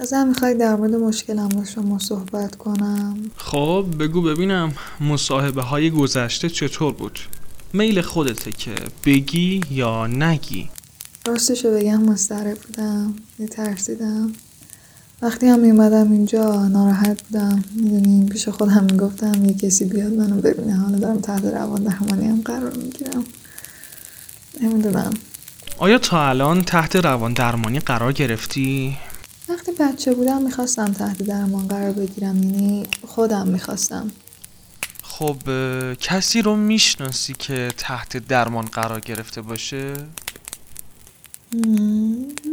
ازم می‌خوای در مورد مشکلم با شما صحبت کنم؟ خب بگو ببینم مصاحبه های گذشته چطور بود؟ میل خودته که بگی یا نگی؟ راستشو بگم مضطرب بودم ترسیدم وقتی هم میومدم اینجا ناراحت بودم. می‌دونین پیش خودم می‌گفتم یه کسی بیاد منو ببینه. حالا دارم تحت روان درمانی هم قرار می‌گیرم. نمی‌دونم. آیا تا الان تحت روان درمانی قرار گرفتی؟ وقتی بچه بودم می‌خواستم تحت درمان قرار بگیرم یعنی خودم می‌خواستم. خب کسی رو می‌شناسی که تحت درمان قرار گرفته باشه؟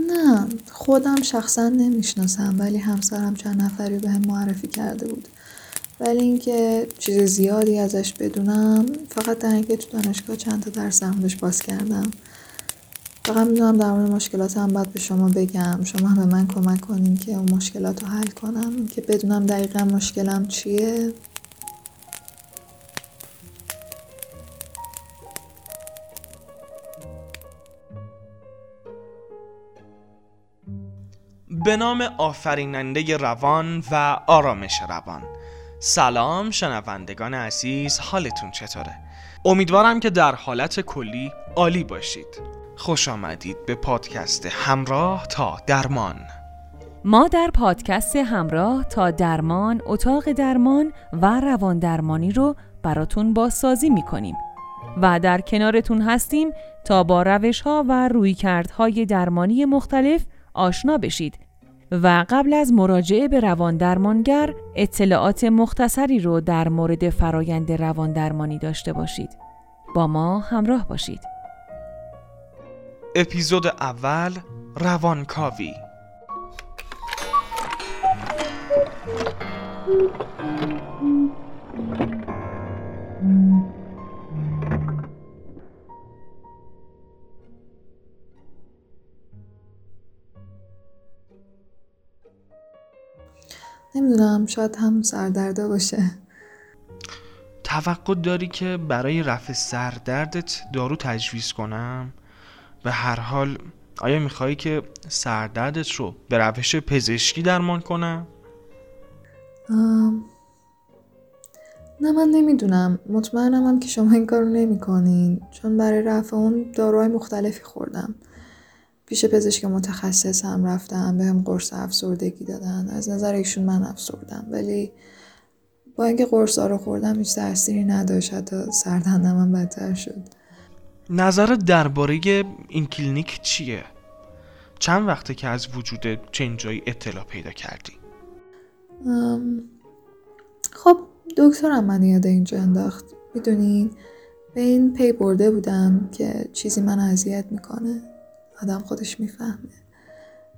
نه خودم شخصا نمی‌شناسم ولی همسرم چند نفری به هم معرفی کرده بود. ولی اینکه چیز زیادی ازش بدونم فقط در اینکه تو دانشگاه چند تا درس بهش باز کردم. فقط می‌دونم در مورد مشکلاتم باید به شما بگم. شما هم به من کمک کنین که اون مشکلات رو حل کنم که بدونم دقیقا مشکلم چیه. به نام آفریننده روان و آرامش روان. سلام شنوندگان عزیز حالتون چطوره؟ امیدوارم که در حالت کلی عالی باشید. خوش آمدید به پادکست همراه تا درمان ما در پادکست همراه تا درمان اتاق درمان و روان درمانی رو براتون بازسازی می‌کنیم و در کنارتون هستیم تا با روش ها و رویکردهای درمانی مختلف آشنا بشید و قبل از مراجعه به روان درمانگر اطلاعات مختصری رو در مورد فرایند روان درمانی داشته باشید. با ما همراه باشید. اپیزود اول روانکاوی نمی‌دونم شاید هم سردرده باشه توقع داری که برای رفع سردردت دارو تجویز کنم؟ به هر حال آیا میخوایی که سردردت رو به روش پزشکی درمان کنم؟ نه من نمی‌دونم. مطمئنم هم که شما این کارو نمی چون برای رفع اون داروهای مختلفی خوردم. پیش پزشک متخصص هم رفتم هم قرص افسردگی دادن. از نظر ایشون من افسردم ولی با اینکه قرص رو خوردم هیچ تأثیری نداشت. حتی سردردم هم بدتر شد. نظر درباره این کلینیک چیه؟ چند وقته که از وجود چنین جایی اطلاع پیدا کردی؟ خب دکترم من یاد اینجا انداخت می‌دونین به این پی برده بودم که چیزی من اذیت می‌کنه آدم خودش می‌فهمه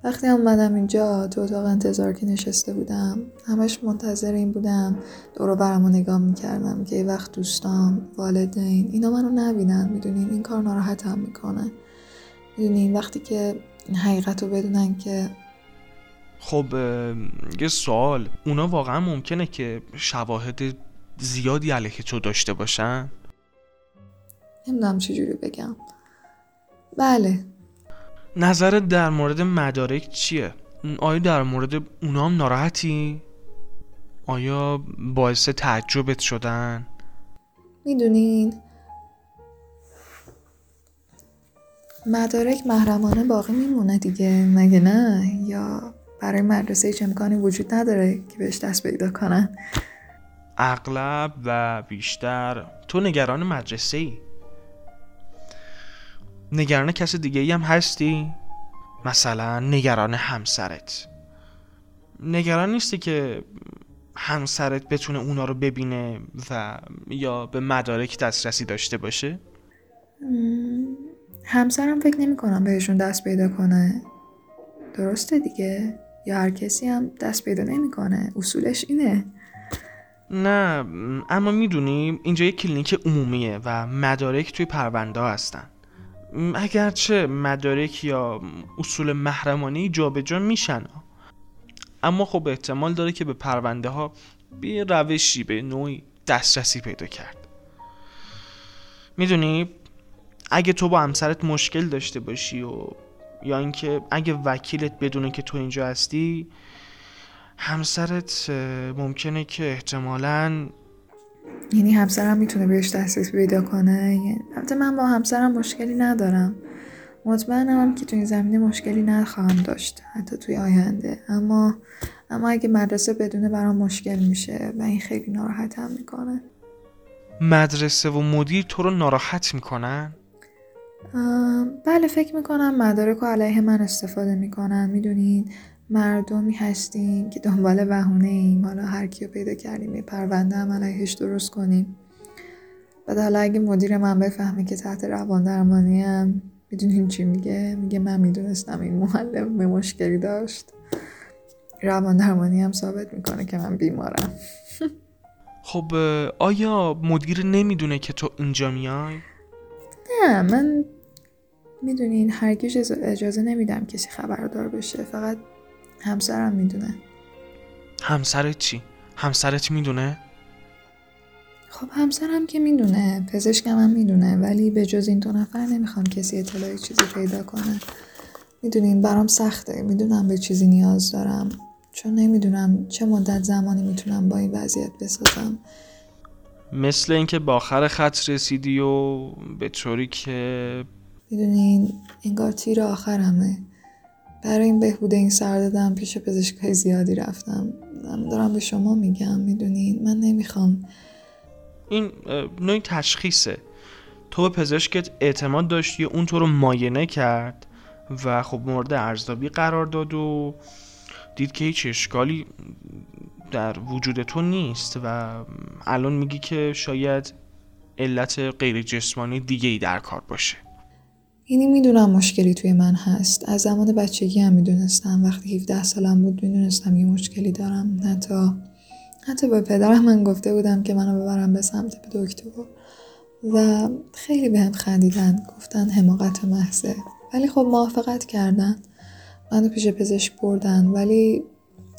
وقتی اومدم اینجا تو اتاق انتظار که نشسته بودم همش منتظر این بودم دورو برمو نگاه می‌کردم که وقت دوستان والدین اینا منو نبینن می‌دونین؟ این کار ناراحتم می‌کنه. می‌دونین؟ وقتی که حقیقت رو بدونن که خب یه سوال. اونا واقعا ممکنه که شواهد زیادی علیه تو داشته باشن؟ نمی‌دونم چجوری بگم. بله. نظرت در مورد مدارک چیه؟ آیا در مورد اونا هم ناراحتی؟ آیا باعث تعجبت شدن؟ می‌دونین مدارک محرمانه باقی میمونه دیگه مگه نه یا برای مدرسه هیچ امکانی وجود نداره که بهش دست پیدا کنن اغلب و بیشتر تو نگران مدرسه ای نگران کسی دیگه ای هم هستی؟ مثلا نگران همسرت. نگران نیستی که همسرت بتونه اونا رو ببینه و یا به مدارک دسترسی داشته باشه؟ همسرم فکر نمی کنم بهشون دست پیدا کنه. درسته دیگه. یا هر کسی هم دست پیدا نمی‌کنه. اصولش اینه. نه اما می‌دونیم اینجا یه کلینیک عمومیه و مدارک توی پرونده هستن. اگرچه مدارک یا اصول محرمانه جابجا میشن. اما خب احتمال داره که به پرونده ها به روشی به نوعی دسترسی پیدا کرد. می‌دونی اگه تو با همسرت مشکل داشته باشی و یا اینکه اگه وکیلت بدونه که تو اینجا هستی همسرت ممکنه که احتمالا یعنی همسرم می‌تونه بهش دسترسی پیدا کنه؟ یعنی البته من با همسرم مشکلی ندارم. مطمئنم هم که تو این زمینه مشکلی نخواهم داشت حتی توی آینده. اما اما اگه مدرسه بدونه برام مشکل میشه و این خیلی ناراحتم می‌کنه. مدرسه و مدیر تو رو ناراحت می‌کنن؟ بله فکر می‌کنم مدارک و علیه من استفاده می‌کنن. می‌دونین مردمی هستیم که دنبال بهونه ایم. حالا هر کیو پیدا کردیم یه پرونده هم علیهش درست کنیم. بعد حالا اگه مدیر من بفهمه که تحت روان درمانی هم می‌دونین چی میگه؟ میگه من می‌دونستم این معلم به مشکلی داشت. روان درمانی هم ثابت می‌کنه که من بیمارم. خب آیا مدیر نمی‌دونه که تو اینجا میای؟ نه من می‌دونین هرگز اجازه نمیدم کسی خبردار بشه. فقط همسرم می‌دونه. همسرت چی؟ همسرت می‌دونه؟ خب همسرم که می‌دونه پزشکم هم می‌دونه ولی به جز این دو نفر نمی‌خوام کسی اطلاعی چیزی پیدا کنه. می‌دونین برام سخته می‌دونم به چیزی نیاز دارم. چون نمی‌دونم چه مدت زمانی می‌تونم با این وضعیت بسازم. مثل اینکه با آخر خط رسیدی و به طوری که می‌دونین انگار تیر آخرمه. برای این بهبود این سر دادم پیش پزشکای زیادی رفتم. دارم به شما میگم می‌دونین؟ من نمی‌خوام. این نوعی تشخیصه. تو به پزشکت اعتماد داشتی اون تو رو ماینه کرد و خب مورد ارزیابی قرار داد و دید که هیچ اشکالی در وجود تو نیست و الان میگی که شاید علت غیر جسمانی دیگه ای در کار باشه. یعنی می‌دونم مشکلی توی من هست. از زمان بچگی هم می‌دونستم. وقتی 17 سالم بود می‌دونستم یه مشکلی دارم. حتی حتی به پدرم من گفته بودم که منو ببرم به سمت به دکتر. و خیلی بهم خندیدن. گفتن حماقت محضه. ولی خب موافقت کردن. منو پیش پزشک بردن. ولی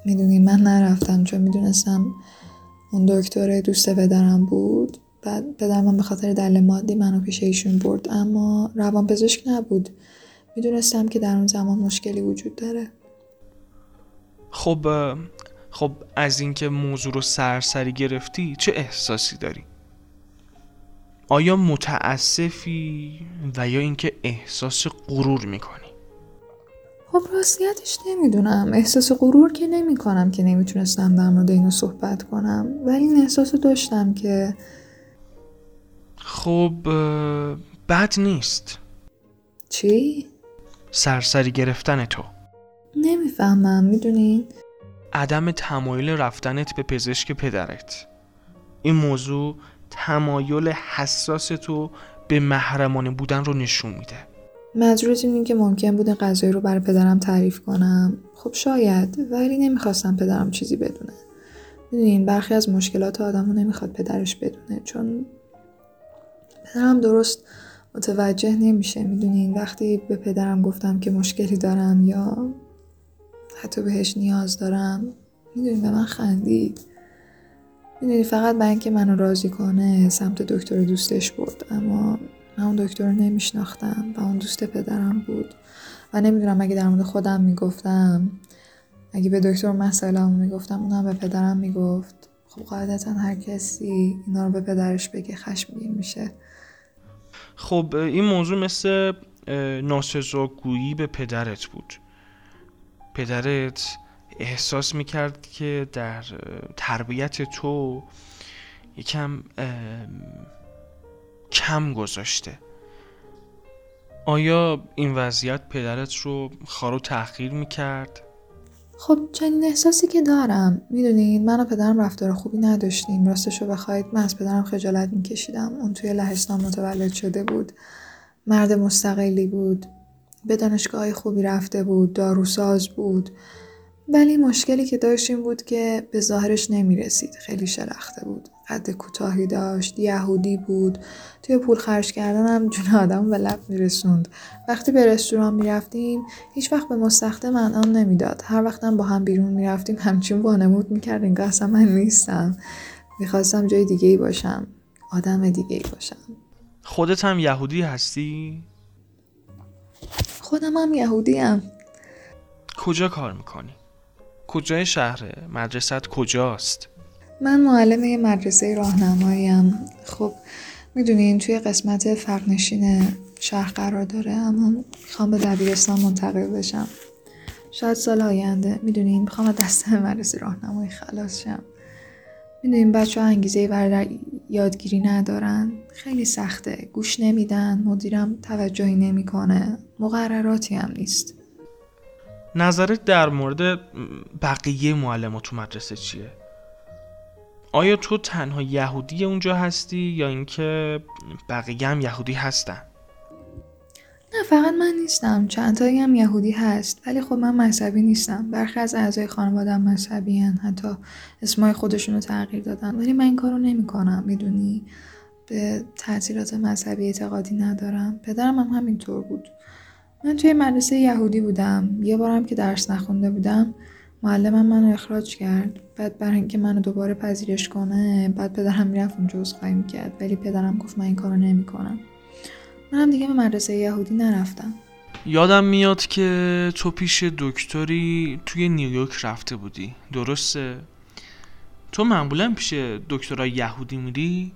می‌دونی من نرفتم چون می‌دونستم اون دکتر دوست پدرم بود. بعد پدرم من به خاطر دل مادی منو پیش ایشون برد اما روان پزشک نبود می‌دونستم که در اون زمان مشکلی وجود داره خب خب از اینکه موضوع رو سرسری گرفتی چه احساسی داری؟ آیا متاسفی و یا اینکه احساس غرور می‌کنی؟ خب راستیتش نمی‌دونم احساس غرور که نمی کنم که نمی‌تونستم در مورد اینو صحبت کنم ولی این احساس داشتم که خب بد نیست. چی؟ سرسری گرفتن تو. نمی‌فهمم می‌دونین عدم تمایل رفتنت به پزشک پدرت. این موضوع تمایل حساس تو به محرمانه بودن رو نشون میده. مجبورت این که ممکن بوده غذایی رو برای پدرم تعریف کنم. خب شاید ولی نمی‌خواستم پدرم چیزی بدونه. می‌دونین برخی از مشکلات آدم رو نمی‌خواد پدرش بدونه چون پدرم درست متوجه نمیشه. می‌دونین وقتی به پدرم گفتم که مشکلی دارم یا حتی بهش نیاز دارم می‌دونین به من خندید. می‌دونی فقط برای اینکه منو راضی کنه سمت دکتر دوستش برد اما من اون دکتر رو نمیشناختم و اون دوست پدرم بود. و نمی‌دونم اگه در مورد خودم می‌گفتم اگه به دکتر مسئله می‌گفتم اونم به پدرم می‌گفت. خب قاعدتا هر کسی اینا رو به پدرش بگه خشمگین میشه. خب این موضوع مثل ناسزاگویی به پدرت بود پدرت احساس می‌کرد که در تربیت تو یکم کم گذاشته آیا این وضعیت پدرت رو خارو تحقیر می‌کرد؟ خب چنین احساسی که دارم می‌دونید من و پدرم رفتار خوبی نداشتیم. راستش رو بخواید من از پدرم خجالت میکشیدم. اون توی لهستان متولد شده بود. مرد مستقلی بود. به دانشگاه خوبی رفته بود. داروساز بود. ولی مشکلی که داشتیم بود که به ظاهرش نمی رسید. خیلی شلخته بود. قد کوتاهی داشت. یهودی بود. توی پول خرج کردن هم جون آدم به لب می رسوند. وقتی به رستوران می رفتیم هیچ وقت به مستخدم انعام نمی‌داد. هر وقتم با هم بیرون می رفتیم همچین وانمود می کرد انگار اصلا من نیستم. می‌خواستم جای دیگه ای باشم. آدم دیگه ای باشم. خودت هم یهودی هستی؟ خودم هم یهودی هم. کجا کار می‌کنی؟ کجای شهره؟ مدرسه کجاست؟ من معلم یه مدرسه راهنماییم. خب می‌دونین توی قسمت فقنشین شهر قرار داره اما می‌خوام به دبیرستان منتقل بشم. شاید سال آینده. می‌دونین می‌خوام از دست مدرسه راهنمایی خلاص شم. می‌دونین بچه ها انگیزه برای یادگیری ندارن. خیلی سخته. گوش نمیدن. مدیرم توجهی نمی‌کنه. مقرراتی هم نیست. نظرت در مورد بقیه معلم تو مدرسه چیه؟ آیا تو تنها یهودی اونجا هستی یا اینکه بقیه هم یهودی هستن؟ نه فقط من نیستم. چند تایی هم یهودی هست. ولی خب من مذهبی نیستم. برخی از اعضای خانوادم مذهبی هن. حتی اسمای خودشون رو تغییر دادن. ولی من این کارو نمی‌کنم می‌دونی. به تعطیلات مذهبی اعتقادی ندارم. پدرم هم همینطور بود. من توی مدرسه یهودی بودم. یه بارم که درس نخونده بودم معلمم منو اخراج کرد بعد برای اینکه منو دوباره پذیرش کنه بعد پدرم می‌رفت اونجا عذرخواهی می‌کرد ولی پدرم گفت من این کارو نمی‌کنم منم دیگه به مدرسه یهودی نرفتم یادم میاد که تو پیش دکتری توی نیویورک رفته بودی درسته؟ تو معمولا پیش دکترای یهودی میری؟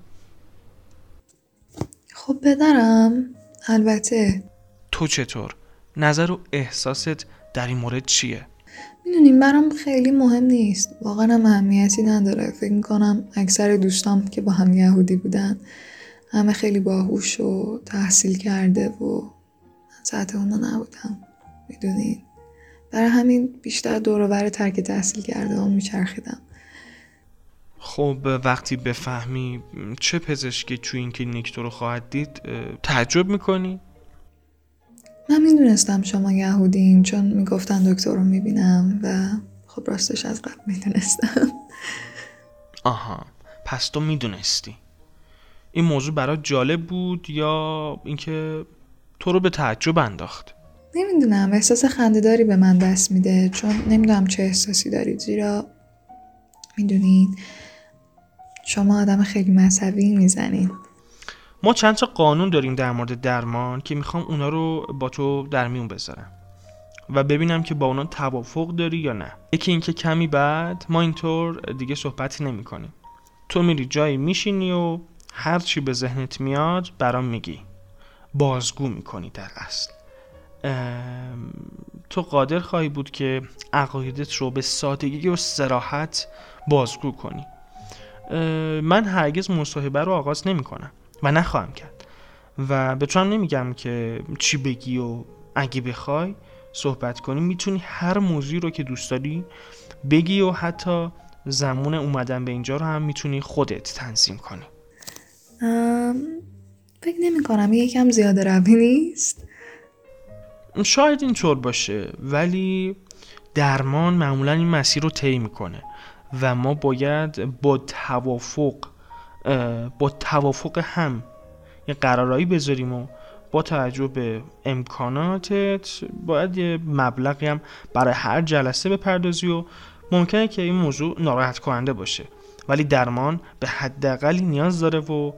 خب پدرم البته تو چطور؟ نظر و احساست در این مورد چیه؟ می‌دونیم برام خیلی مهم نیست. واقعا هم اهمیتی نداره. فکر می‌کنم اکثر دوستام که با هم یهودی بودن همه خیلی باهوش و تحصیل کرده و ساعت اونا نبودم. می‌دونین برای همین بیشتر دور ترک تحصیل کرده و میچرخیدم. خب وقتی بفهمی چه پزشکی توی این کلینیک تو رو خواهد دید تعجب می‌کنی؟ من می‌دونستم شما یهودین چون می‌گفتن دکتر رو می‌بینم و خب راستش از قبل می‌دونستم. آها پس تو می‌دونستی. این موضوع برای جالب بود یا اینکه تو رو به تعجب انداخت؟ نمی‌دونم احساس خندهداری به من دست میده چون نمی‌دونم چه احساسی دارید. زیرا می‌دونین شما آدم خیلی مذهبی می‌زنین. ما چند تا قانون داریم در مورد درمان که می‌خوام اونا رو با تو در میون بذارم و ببینم که با اونا توافق داری یا نه. یکی اینکه کمی بعد ما اینطور دیگه صحبتی نمی کنیم تو میری جایی میشینی و هر چی به ذهنت میاد برام میگی. بازگو می‌کنی در اصل. تو قادر خواهی بود که عقایدت رو به سادگی و سراحت بازگو کنی. من هرگز مصاحبه رو آغاز نمی کنم و نخواهم کرد. و به تو هم نمیگم که چی بگی و اگه بخوای صحبت کنی می‌تونی هر موضوعی رو که دوست داری بگی و حتی زمان اومدن به اینجا رو هم می‌تونی خودت تنظیم کنی. فکر نمی کنم یکم زیاده روی نیست. شاید اینطور باشه ولی درمان معمولا این مسیر رو طی می‌کنه و ما باید با توافق با توافق هم یه قرارایی بذاریم و با توجه به امکاناتت باید یه مبلغی هم برای هر جلسه بپردازی و ممکنه که این موضوع ناراحت کننده باشه. ولی درمان به حداقلی نیاز داره و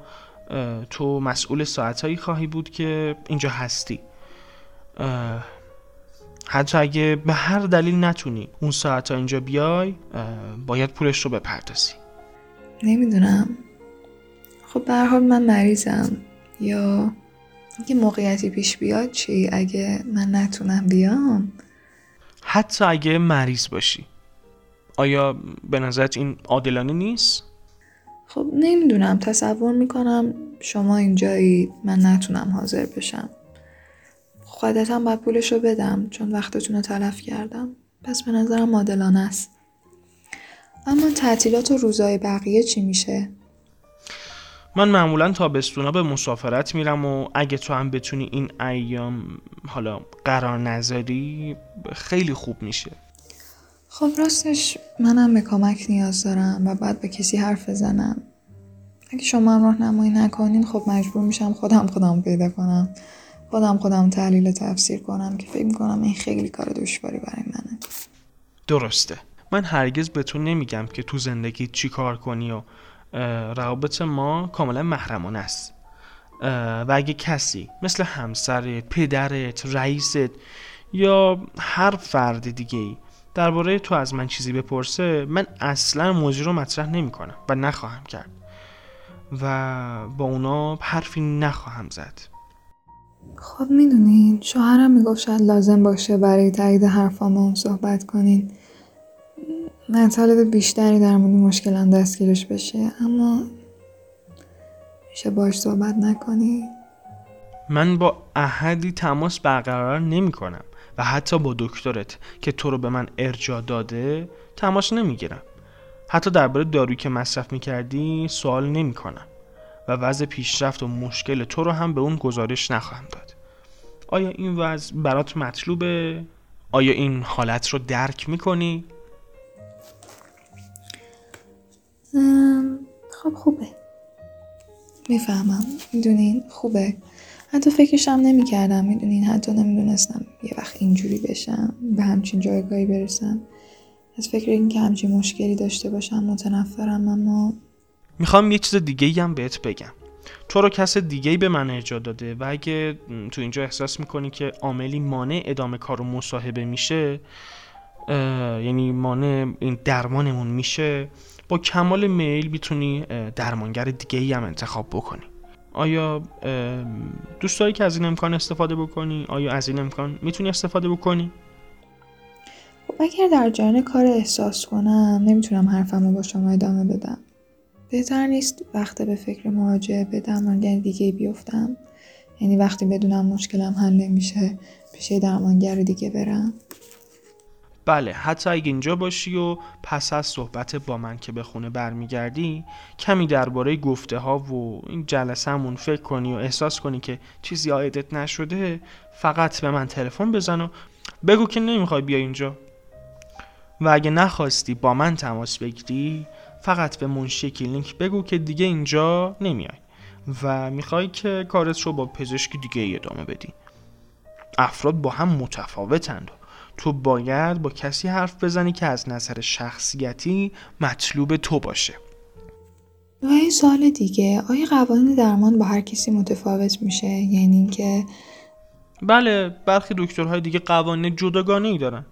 تو مسئول ساعتهایی خواهی بود که اینجا هستی. حتی اگه به هر دلیل نتونی اون ساعت ها اینجا بیای باید پولش رو بپردازی. نمی‌دونم. خب به حال من مریضم. یا اگه موقعیتی پیش بیاد چی؟ اگه من نتونم بیام؟ حتی اگه مریض باشی. آیا به نظرت این عادلانه نیست؟ خب نمی‌دونم. تصور می‌کنم شما اینجایی من نتونم حاضر بشم. خودتم باید پولش رو بدم چون وقتتون رو تلف کردم. پس به نظرم عادلانه است. اما تعطیلات و روزای بقیه چی میشه؟ من معمولا تابستونا به مسافرت میرم و اگه تو هم بتونی این ایام حالا قرار نذاری خیلی خوب میشه. خب راستش منم به کمک نیاز دارم و باید به کسی حرف بزنم. اگه شما هم راهنمایی نکنین خب مجبور میشم خودم خودم پیدا کنم. خودم خودم تحلیل تفسیر کنم که فکر می‌کنم این خیلی کار دشواری برای منه. درسته. من هرگز به تو نمیگم که تو زندگی چی کار کنی و روابط ما کاملا محرمانه است. و اگه کسی مثل همسرت، پدرت، رئیست یا هر فرد دیگه ای درباره تو از من چیزی بپرسه من اصلا موضوع رو مطرح نمی کنم و نخواهم کرد. و با اونا حرفی نخواهم زد. خب می‌دونین شوهرم می‌گفت شاید لازم باشه برای تایید حرفامون صحبت کنین. مطالب بیشتری در مورد مشکلم دستگیرش بشه اما میشه باش صحبت نکنی من با احدی تماس برقرار نمی کنم و حتی با دکترت که تو رو به من ارجا داده تماس نمی‌گیرم حتی درباره دارویی که مصرف می‌کردی سوال نمی کنم و وضع پیشرفت و مشکل تو رو هم به اون گزارش نخواهم داد آیا این وضع برات مطلوبه؟ آیا این حالت رو درک می‌کنی؟ خب خوبه. می‌فهمم. می‌دونین خوبه. حتی فکرشم نمی کردم می‌دونین حتی نمی‌دونستم یه وقت اینجوری بشم به همچین جایگاهی برسم. از فکر اینکه همچین مشکلی داشته باشم متنفرم اما می‌خوام یه چیز دیگه هم بهت بگم. تو رو کس دیگه به من ارجا داده و اگه تو اینجا احساس می‌کنی که عاملی مانع ادامه کار و مصاحبه میشه یعنی مانع این درمانمون میشه با کمال میل می‌تونی درمانگر دیگه ای هم انتخاب بکنی آیا دوست داری که از این امکان استفاده بکنی؟ آیا از این امکان می‌تونی استفاده بکنی؟ خب اگر در جریان کار احساس کنم نمی‌تونم حرفم رو با شما ادامه بدم بهتر نیست وقت به فکر مواجهه به درمانگر دیگه بیفتم یعنی وقتی بدونم مشکلم حل نمیشه پیش درمانگر دیگه برم بله حتی اگه اینجا باشی و پس از صحبت با من که به خونه برمیگردی کمی درباره گفته ها و این جلسهمون فکر کنی و احساس کنی که چیزی آیدت نشده فقط به من تلفن بزن و بگو که نمی‌خوای بیا اینجا. و اگه نخواستی با من تماس بگیری فقط به منشی کلینیک بگو که دیگه اینجا نمیای و می‌خوای که کارت رو با پزشک دیگه ادامه بدی. افراد با هم متفاوتند تو باید با کسی حرف بزنی که از نظر شخصیتی مطلوب تو باشه. و این سوال دیگه آیا قوانین درمان با هر کسی متفاوت میشه؟ یعنی اینکه بله برخی دکترهای دیگه قوانین جداگانه ای دارن.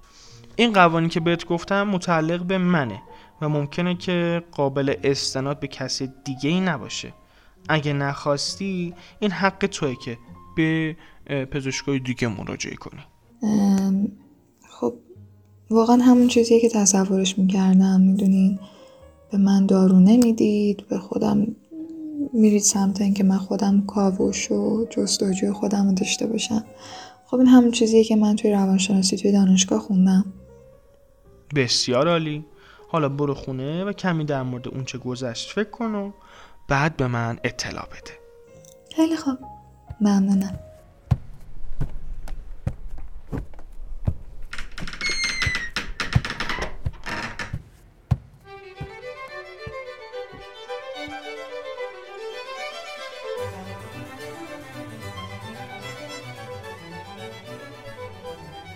این قوانین که بهت گفتم متعلق به منه و ممکنه که قابل استناد به کسی دیگه ای نباشه. اگه نخواستی این حق توی که به پزشکای دیگه مراجعه کنی. واقعا همون چیزیه که تصورش می‌کردم می‌دونین به من دارو نمی‌دید به خودم میرید سمت اینکه من خودم کاوش و جستجوی خودم رو داشته باشم. خب این همون چیزیه که من توی روانشناسی توی دانشگاه خوندم. بسیار عالی. حالا برو خونه و کمی در مورد اون چه گذشت فکر کن و بعد به من اطلاع بده. خیلی خوب. ممنونم.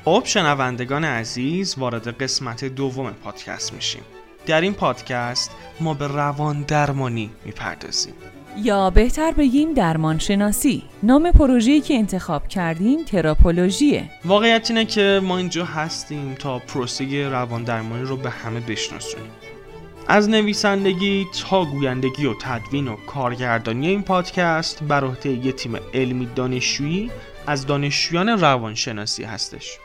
خب شنوندگان عزیز وارد قسمت دوم پادکست میشیم. در این پادکست ما به روان درمانی می‌پردازیم. یا بهتر بگیم درمان شناسی نام پروژه‌ای که انتخاب کردیم تراپولوژیه. واقعیت اینه که ما اینجا هستیم تا پروسه روان درمانی رو به همه بشناسونیم. از نویسندگی تا گویندگی و تدوین و کارگردانی این پادکست بر عهده یه تیم علمی دانشجویی از دانشجویان روانشناسی هستش.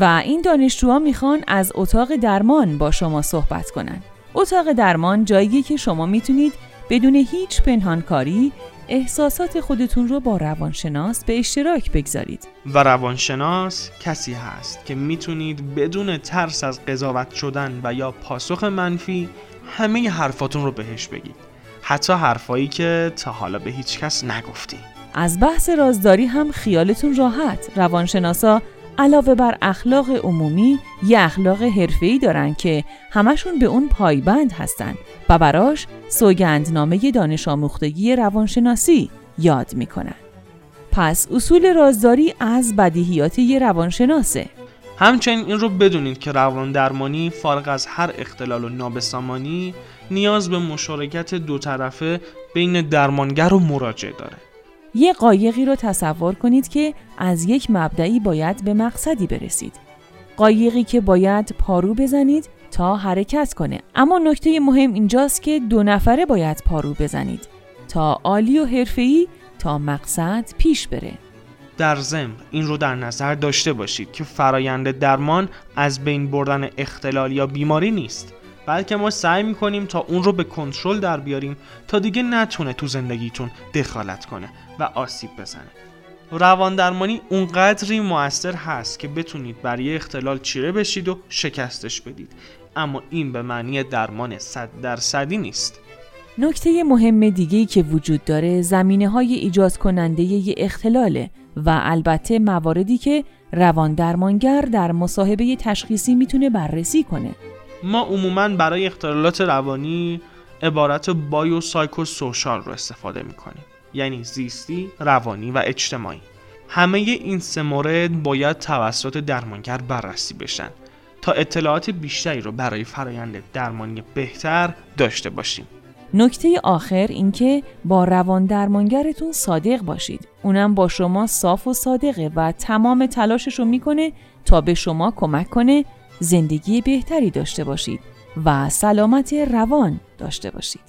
و این دانشجوها می‌خوان از اتاق درمان با شما صحبت کنن. اتاق درمان جاییه که شما می‌تونید بدون هیچ پنهانکاری احساسات خودتون رو با روانشناس به اشتراک بگذارید. و روانشناس کسی هست که می‌تونید بدون ترس از قضاوت شدن و یا پاسخ منفی همه حرفاتون رو بهش بگید. حتی حرفایی که تا حالا به هیچ کس نگفتی. از بحث رازداری هم خیالتون راحت. روانشناسا علاوه بر اخلاق عمومی یه اخلاق حرفه‌ای دارن که همشون به اون پایبند هستن و براش سوگندنامه دانش آموختگی روانشناسی یاد می‌کنن. پس اصول رازداری از بدیهیات یه روانشناسه. همچنین این رو بدونید که روان درمانی فارغ از هر اختلال و نابسامانی نیاز به مشارکت دو طرفه بین درمانگر و مراجع داره. یه قایقی رو تصور کنید که از یک مبدعی باید به مقصدی برسید. قایقی که باید پارو بزنید تا حرکت کنه. اما نکته مهم اینجاست که دو نفره باید پارو بزنید تا عالی و حرفه‌ای تا مقصد پیش بره. در ضمن این رو در نظر داشته باشید که فرایند درمان از بین بردن اختلال یا بیماری نیست. بلکه ما سعی می‌کنیم تا اون رو به کنترل در بیاریم تا دیگه نتونه تو زندگیتون دخالت کنه و آسیب بزنه. روان درمانی اونقدری موثر هست که بتونید برای اختلال چیره بشید و شکستش بدید. اما این به معنی درمان صد درصدی نیست. نکته مهم دیگه که وجود داره زمینه های ایجاد کننده ی اختلاله و البته مواردی که روان درمانگر در مصاحبه تشخیصی می‌تونه بررسی کنه. ما عموما برای اختلالات روانی عبارت بایو سایکو سوشال رو استفاده می‌کنیم. یعنی زیستی، روانی و اجتماعی. همه این سه مورد باید توسط درمانگر بررسی بشن تا اطلاعات بیشتری رو برای فرایند درمانی بهتر داشته باشیم. نکته آخر اینکه با روان درمانگرتون صادق باشید. اونم با شما صاف و صادقه و تمام تلاشش رو می‌کنه تا به شما کمک کنه زندگی بهتری داشته باشید و سلامت روان داشته باشید.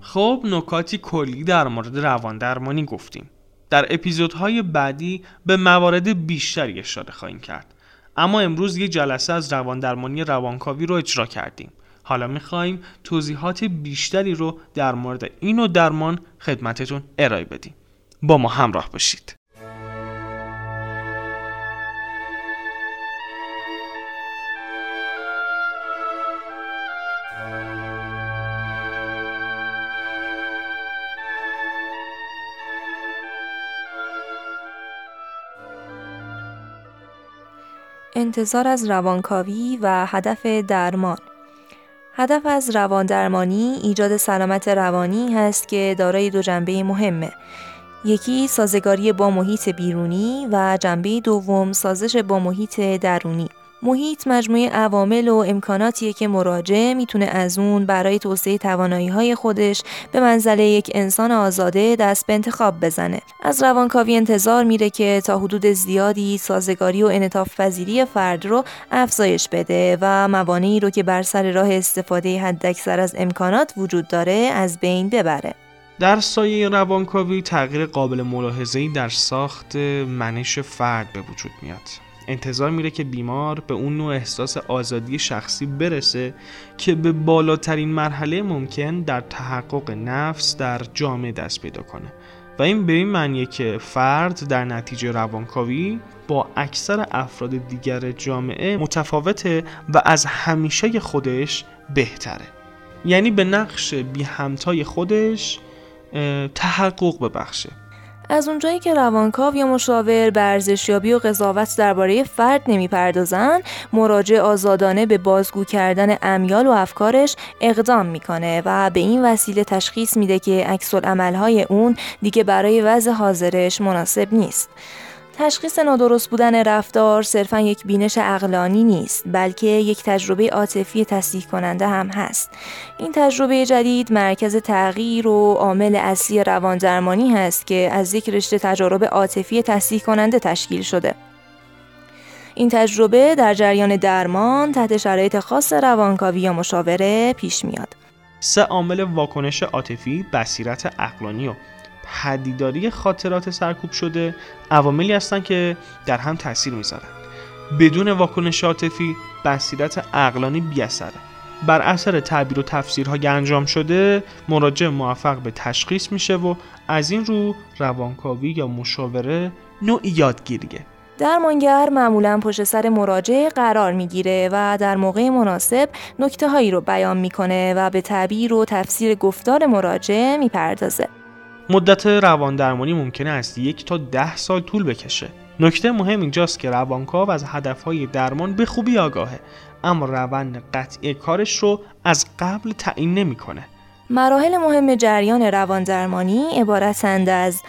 خب نکاتی کلی در مورد روان درمانی گفتیم در اپیزودهای بعدی به موارد بیشتری اشاره خواهیم کرد. اما امروز یه جلسه از روان درمانی روانکاوی رو اجرا کردیم. حالا می‌خواهیم توضیحات بیشتری رو در مورد این و درمان خدمتتون ارائه بدیم. با ما همراه باشید. انتظار از روانکاوی و هدف درمان. هدف از روان درمانی ایجاد سلامت روانی هست که دارای دو جنبه مهمه. یکی سازگاری با محیط بیرونی و جنبه دوم سازش با محیط درونی. محیط مجموعه عوامل و امکاناتیه که مراجع می‌تونه از اون برای توسعه توانایی های خودش به منزله یک انسان آزاده دست به انتخاب بزنه. از روانکاوی انتظار میره که تا حدود زیادی سازگاری و انطاف پذیری فرد رو افزایش بده و موانعی رو که بر سر راه استفاده حداکثر از امکانات وجود داره از بین ببره. در سایه روانکاوی تغییر قابل ملاحظه‌ای در ساخت منش فرد به وجود میاد. انتظار میره که بیمار به اون نوع احساس آزادی شخصی برسه که به بالاترین مرحله ممکن در تحقق نفس در جامعه دست پیدا کنه. و این به این معنیه که فرد در نتیجه روانکاوی با اکثر افراد دیگر جامعه متفاوته و از همیشه خودش بهتره. یعنی به نقش بی همتای خودش تحقق ببخشه. از اونجایی که روانکاو یا مشاور به ارزشیابی و قضاوت درباره فرد نمی‌پردازن مراجع آزادانه به بازگو کردن امیال و افکارش اقدام می‌کنه و به این وسیله تشخیص میده که عکس عملهای اون دیگه برای وضع حاضرش مناسب نیست. تشخیص نادرست بودن رفتار صرفا یک بینش اقلانی نیست بلکه یک تجربه عاطفی تصدیق کننده هم هست. این تجربه جدید مرکز تغییر و عامل اصلی روان درمانی هست که از یک رشته تجارب عاطفی تصدیق کننده تشکیل شده. این تجربه در جریان درمان تحت شرایط خاص روانکاوی یا مشاوره پیش میاد. سه عامل واکنش عاطفی بصیرت اقلانی و پدیداری خاطرات سرکوب شده عواملی هستند که در هم تاثیر می‌ذارن. بدون واکنش عاطفی بصیرت عقلانی بیاثره. بر اثر تعبیر و تفسیرها انجام شده مراجع موفق به تشخیص میشه و از این رو روانکاوی یا مشاوره نوعی یادگیریه. درمانگر معمولا پشت سر مراجع قرار می‌گیره و در موقع مناسب نکته هایی رو بیان می‌کنه و به تعبیر و تفسیر گفتار مراجع می‌پردازه. مدت روان درمانی ممکنه از یک تا ده سال طول بکشه. نکته مهم اینجاست که روانکاو از هدفهای درمان به خوبی آگاهه اما روند قطعی کارش رو از قبل تعیین نمی‌کنه. مراحل مهم جریان روان درمانی عبارتند از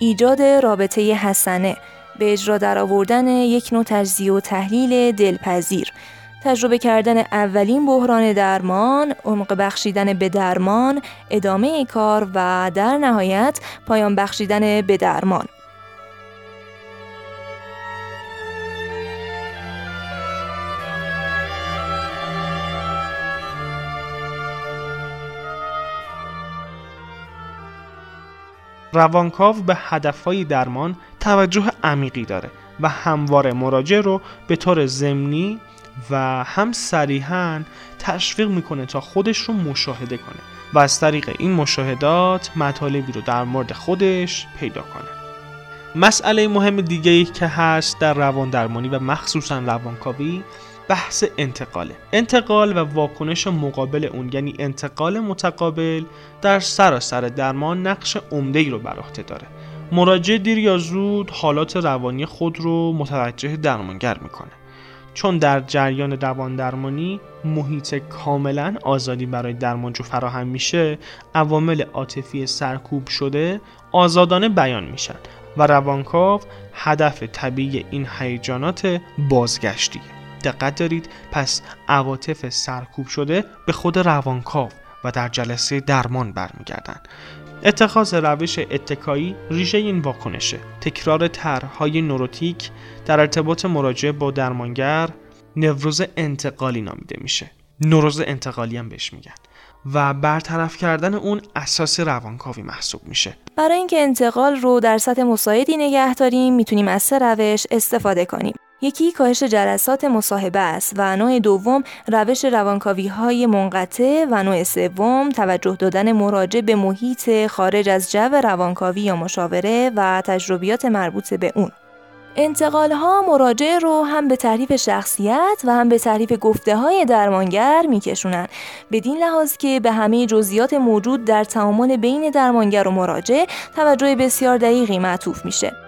ایجاد رابطه حسنه به اجرا درآوردن یک نوع تجزیه و تحلیل دلپذیر. تجربه کردن اولین بحران درمان، عمق بخشیدن به درمان، ادامه کار و در نهایت پایان بخشیدن به درمان. روانکاو به هدفهای درمان توجه عمیقی داره و همواره مراجع رو به طور ضمنی و هم صریحا تشویق می‌کنه تا خودش رو مشاهده کنه و از طریق این مشاهدات مطالبی رو در مورد خودش پیدا کنه. مسئله مهم دیگه ای که هست در روان درمانی و مخصوصا روانکاوی بحث انتقاله. انتقال و واکنش مقابل اون یعنی انتقال متقابل در سراسر درمان نقش عمده ای رو بر عهده داره. مراجع دیر یا زود حالات روانی خود رو متوجه درمانگر می‌کنه. چون در جریان روان درمانی محیط کاملا آزادی برای درمانجو فراهم میشه عوامل عاطفی سرکوب شده آزادانه بیان میشن و روانکاو هدف طبیعی این هیجانات بازگشتیه دقت دارید؟ پس عواطف سرکوب شده به خود روانکاو. و در جلسه درمان برمیگردن اتخاذ روش اتکایی ریشه این واکنشه. تکرار طرحهای نوروتیک در ارتباط مراجعه با درمانگر نوروز انتقالی نامیده میشه. نوروز انتقالی هم بهش میگن. و برطرف کردن اون اساس روانکاوی محسوب میشه. برای اینکه انتقال رو در سطح مساعدی نگه داریم می‌تونیم از سه روش استفاده کنیم. یکی کاهش جلسات مصاحبه است و نوع دوم روش روانکاوی های منقطع و نوع سوم توجه دادن مراجع به محیط خارج از جو روانکاوی یا مشاوره و تجربیات مربوط به اون. انتقال ها مراجع رو هم به تعریف شخصیت و هم به تعریف گفته های درمانگر میکشونن بدین لحاظ که به همه جزئیات موجود در تعامل بین درمانگر و مراجع توجه بسیار دقیقی معطوف میشه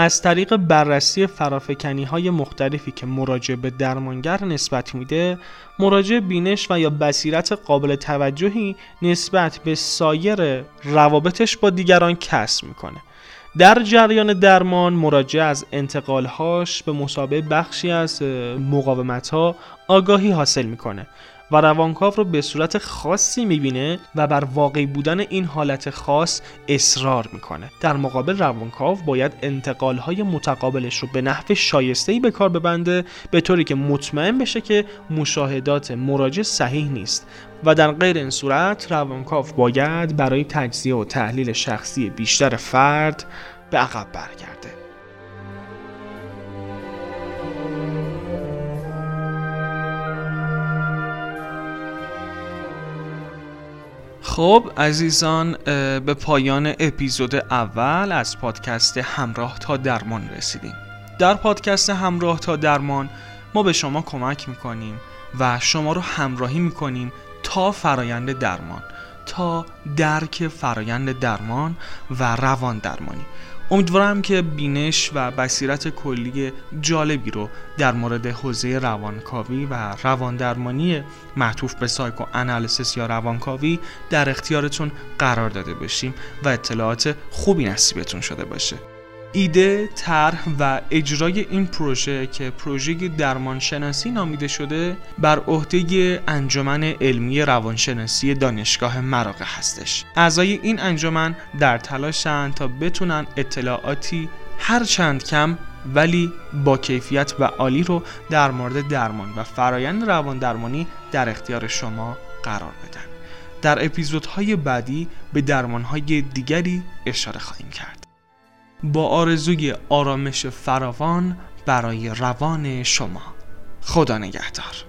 از طریق بررسی فرافکنی های مختلفی که مراجع به درمانگر نسبت میده مراجع بینش و یا بصیرت قابل توجهی نسبت به سایر روابطش با دیگران کسب می‌کنه. در جریان درمان مراجع از انتقالهاش به مسابقه بخشی از مقاومت ها آگاهی حاصل می‌کنه. و روانکاو رو به صورت خاصی می‌بینه و بر واقعی بودن این حالت خاص اصرار می‌کنه. در مقابل روانکاو باید انتقالهای متقابلش رو به نحو شایسته‌ای به کار ببنده به طوری که مطمئن بشه که مشاهدات مراجع صحیح نیست. و در غیر این صورت روانکاو باید برای تجزیه و تحلیل شخصی بیشتر فرد به عقب برگرده. خب عزیزان به پایان اپیزود اول از پادکست همراه تا درمان رسیدیم. در پادکست همراه تا درمان ما به شما کمک می‌کنیم و شما رو همراهی می‌کنیم تا فرایند درمان تا درک فرایند درمان و روان درمانی. امیدوارم که بینش و بصیرت کلی جالبی رو در مورد حوزه روانکاوی و رواندرمانی معطوف به سایکو انالیسیس یا روانکاوی در اختیارتون قرار داده باشیم و اطلاعات خوبی نصیبتون شده باشه. ایده، طرح و اجرای این پروژه که پروژه درمانشناسی نامیده شده بر عهده انجمن علمی روانشناسی دانشگاه مراغه هستش. اعضای این انجمن در تلاشن تا بتونن اطلاعاتی هر چند کم ولی با کیفیت و عالی رو در مورد درمان و فرایند روان درمانی در اختیار شما قرار بدن. در اپیزودهای بعدی به درمانهای دیگری اشاره خواهیم کرد. با آرزوی آرامش فراوان برای روان شما. خدا نگهدار.